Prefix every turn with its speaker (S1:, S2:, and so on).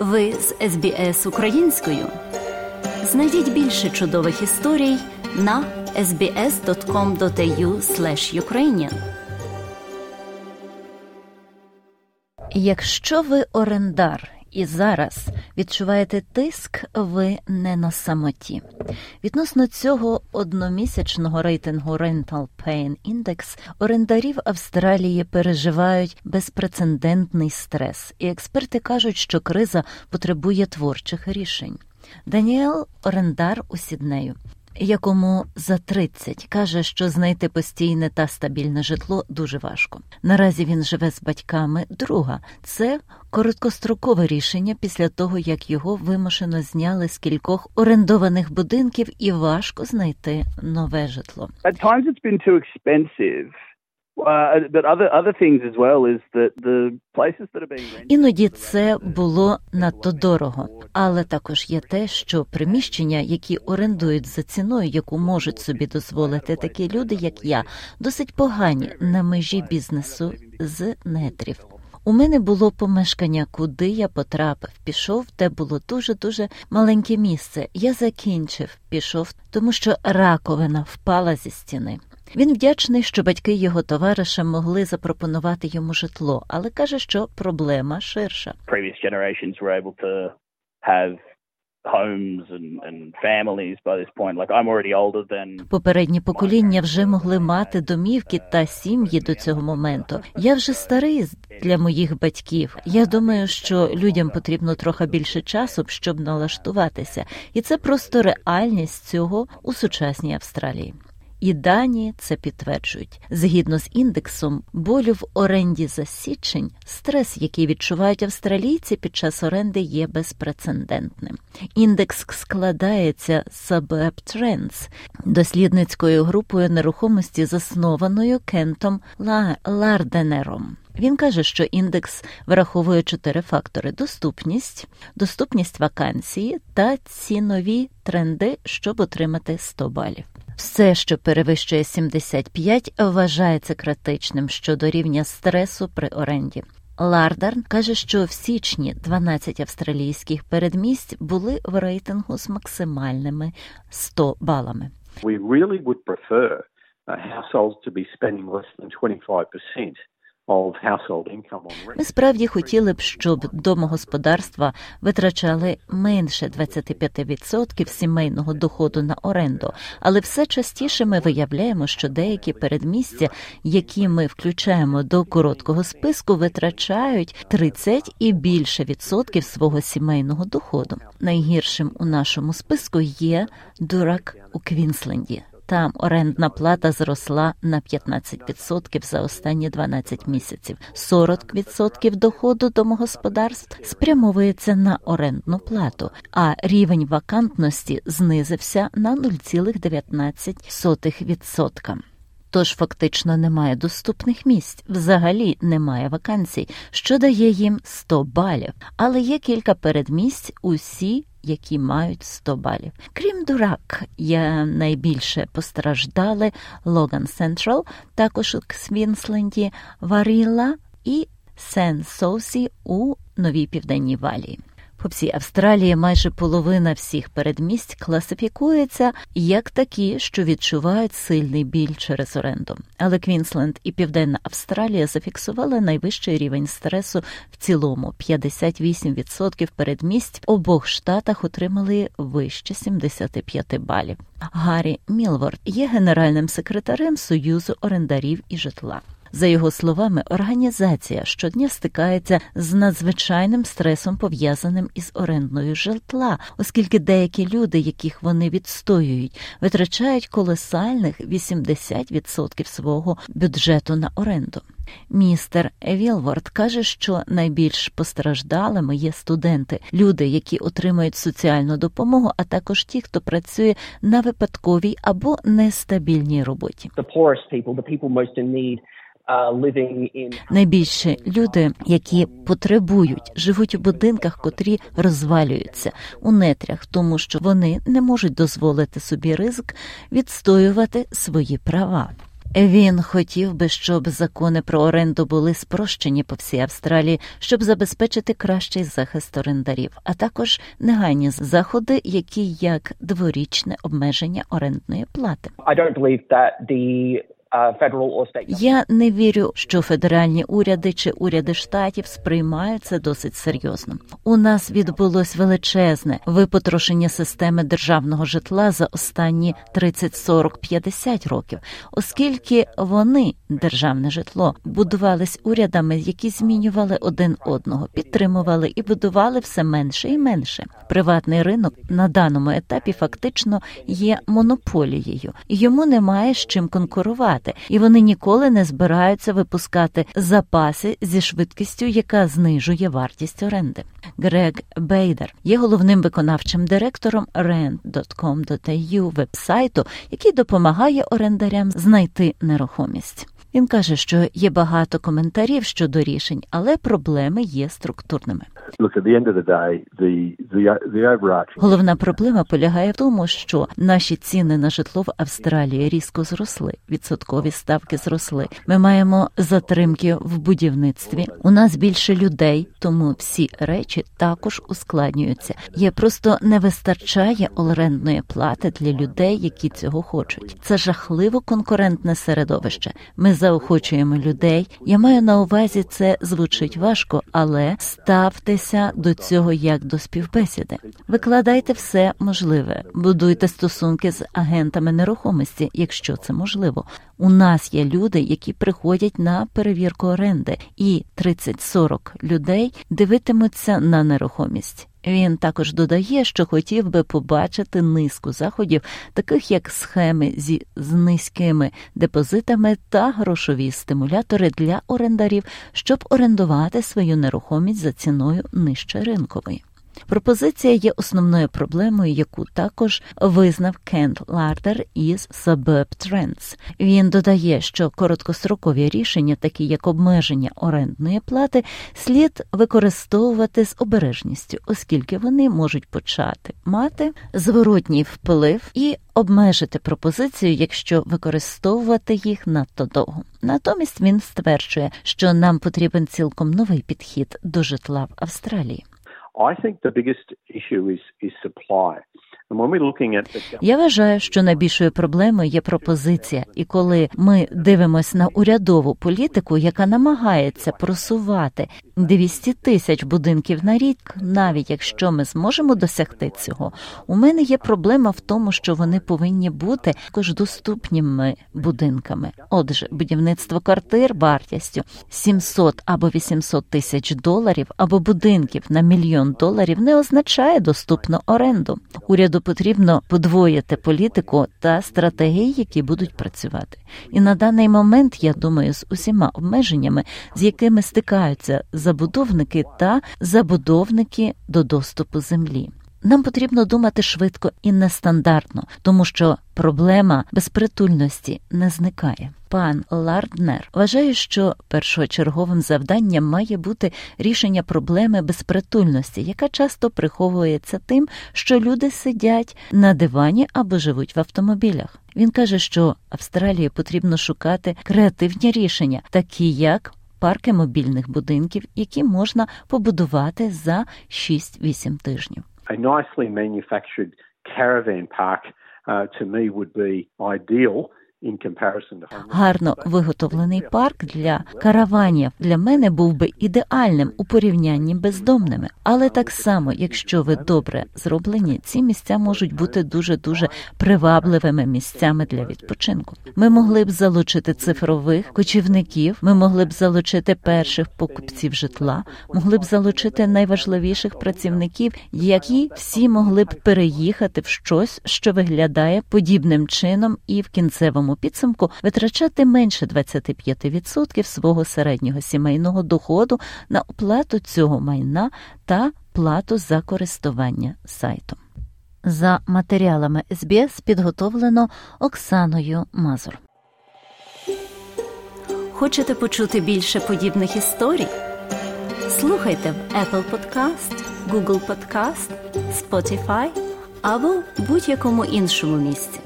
S1: Ви з СБС українською. Знайдіть більше чудових історій на sbs.com.au ukrainian Якщо ви орендар і зараз відчуваєте тиск, ви не на самоті. Відносно цього одномісячного рейтингу Rental Pain Index орендарів Австралії переживають безпрецедентний стрес, і експерти кажуть, що криза потребує творчих рішень. Даніел орендар у Сіднею якому за 30, каже, що знайти постійне та стабільне житло дуже важко. Наразі він живе з батьками. Друга це короткострокове рішення після того, як його вимушено зняли з кількох орендованих будинків, і важко знайти нове житло.
S2: At times it's been too expensive.
S1: Іноді це було надто дорого, але також є те, що приміщення, які орендують за ціною, яку можуть собі дозволити такі люди, як я, досить погані на межі бізнесу з нетрів. У мене було помешкання, куди я потрапив, пішов, де було дуже дуже маленьке місце. Я закінчив, пішов, тому що раковина впала зі стіни. Він вдячний, що батьки його товариша могли запропонувати йому житло, але каже, що проблема ширша. Попередні покоління вже могли мати домівки та сім'ї до цього моменту. Я вже старий для моїх батьків. Я думаю, що людям потрібно трохи більше часу, щоб налаштуватися, і це просто реальність цього у сучасній Австралії. І дані це підтверджують. Згідно з індексом болю в оренді за січень, стрес, який відчувають австралійці під час оренди, є безпрецедентним. Індекс складається з Suburb Trends, дослідницькою групою нерухомості, заснованою Кентом Ларденером. Він каже, що індекс враховує чотири фактори: доступність, доступність вакансії та цінові тренди, щоб отримати 100 балів. Все, що перевищує 75, вважається критичним щодо рівня стресу при оренді. Лардарн каже, що в січні 12 австралійських передмість були в рейтингу з максимальними 100 балами.
S3: We really would prefer households to be spending less than 25%
S1: ми справді хотіли б, щоб домогосподарства витрачали менше 25% сімейного доходу на оренду, але все частіше ми виявляємо, що деякі передмістя, які ми включаємо до короткого списку, витрачають 30 і більше відсотків свого сімейного доходу. Найгіршим у нашому списку є дурак у Квінсленді. Там орендна плата зросла на 15% за останні 12 місяців. 40% доходу домогосподарств спрямовується на орендну плату, а рівень вакантності знизився на 0,19%. Тож фактично немає доступних місць, взагалі немає вакансій, що дає їм 100 балів. Але є кілька передмість, усі які мають 100 балів. Крім дурак, є найбільше постраждали Логан Сентрал, також у Ксвінсленді, Варіла і Сен Соусі у Новій Південній Валії. По всій Австралії майже половина всіх передмість класифікується як такі, що відчувають сильний біль через оренду. Але Квінсленд і Південна Австралія зафіксували найвищий рівень стресу в цілому. 58% передмість в обох штатах отримали вище 75 балів. Гаррі Мілворд є генеральним секретарем Союзу орендарів і житла. За його словами, організація щодня стикається з надзвичайним стресом, пов'язаним із орендною житла, оскільки деякі люди, яких вони відстоюють, витрачають колосальних 80% свого бюджету на оренду. Містер Вілворд каже, що найбільш постраждалими є студенти, люди, які отримують соціальну допомогу, а також ті, хто працює на випадковій або нестабільній роботі. The poorest people, the people most in need, Найбільше люди, які потребують, живуть у будинках, котрі розвалюються у нетрях, тому що вони не можуть дозволити собі ризик відстоювати свої права. Він хотів би, щоб закони про оренду були спрощені по всій Австралії, щоб забезпечити кращий захист орендарів, а також негайні заходи, які як дворічне обмеження орендної плати.
S4: I don't believe that the state
S1: Я не вірю, що федеральні уряди чи уряди штатів сприймають це досить серйозно. У нас відбулось величезне випотрошення системи державного житла за останні 30, 40, 50 років, оскільки вони, державне житло, будувались урядами, які змінювали один одного, підтримували і будували все менше і менше. Приватний ринок на даному етапі фактично є монополією, йому немає з чим конкурувати, і вони ніколи не збираються випускати запаси зі швидкістю, яка знижує вартість оренди. Грег Бейдер є головним виконавчим директором rent.com.au вебсайту, який допомагає орендарям знайти нерухомість. Він каже, що є багато коментарів щодо рішень, але проблеми є структурними. Головна проблема полягає в тому, що наші ціни на житло в Австралії різко зросли. Відсоткові ставки зросли. Ми маємо затримки в будівництві. У нас більше людей, тому всі речі також ускладнюються. Є просто не вистачає орендної плати для людей, які цього хочуть. Це жахливо конкурентне середовище. Ми заохочуємо людей. Я маю на увазі, це звучить важко, але ставтеся до цього як до співбесіди. Викладайте все можливе, будуйте стосунки з агентами нерухомості, якщо це можливо. У нас є люди, які приходять на перевірку оренди, і 30-40 людей дивитимуться на нерухомість. Він також додає, що хотів би побачити низку заходів, таких як схеми зі з низькими депозитами та грошові стимулятори для орендарів, щоб орендувати свою нерухомість за ціною нижче ринкової. Пропозиція є основною проблемою, яку також визнав Кент Лардер із Suburb Trends. Він додає, що короткострокові рішення, такі як обмеження орендної плати, слід використовувати з обережністю, оскільки вони можуть почати мати зворотній вплив і обмежити пропозицію, якщо використовувати їх надто довго. Натомість він стверджує, що нам потрібен цілком новий підхід до житла в Австралії.
S3: I think the biggest issue is, is supply. The
S1: Я вважаю, що найбільшою проблемою є пропозиція, і коли ми дивимося на урядову політику, яка намагається просувати 200 тисяч будинків на рік, навіть якщо ми зможемо досягти цього, у мене є проблема в тому, що вони повинні бути також доступними будинками. Отже, будівництво квартир вартістю 700 або 800 тисяч доларів або будинків на мільйон доларів не означає доступну оренду. Уряду потрібно подвоїти політику та стратегії, які будуть працювати. І на даний момент, я думаю, з усіма обмеженнями, з якими стикаються забудовники та забудовники до доступу землі. Нам потрібно думати швидко і нестандартно, тому що проблема безпритульності не зникає. Пан Ларднер вважає, що першочерговим завданням має бути рішення проблеми безпритульності, яка часто приховується тим, що люди сидять на дивані або живуть в автомобілях. Він каже, що Австралії потрібно шукати креативні рішення, такі як парки мобільних будинків, які можна побудувати за 6-8 тижнів.
S3: A nicely manufactured caravan park uh, to me would be ideal
S1: Гарно виготовлений парк для караванів для мене був би ідеальним у порівнянні бездомними. Але так само, якщо ви добре зроблені, ці місця можуть бути дуже дуже привабливими місцями для відпочинку. Ми могли б залучити цифрових кочівників, ми могли б залучити перших покупців житла, могли б залучити найважливіших працівників, які всі могли б переїхати в щось, що виглядає подібним чином, і в кінцевому підсумку витрачати менше 25% свого середнього сімейного доходу на оплату цього майна та плату за користування сайтом. За матеріалами СБС підготовлено Оксаною Мазур. Хочете почути більше подібних історій? Слухайте в Apple Podcast, Google Podcast, Spotify або будь-якому іншому місці.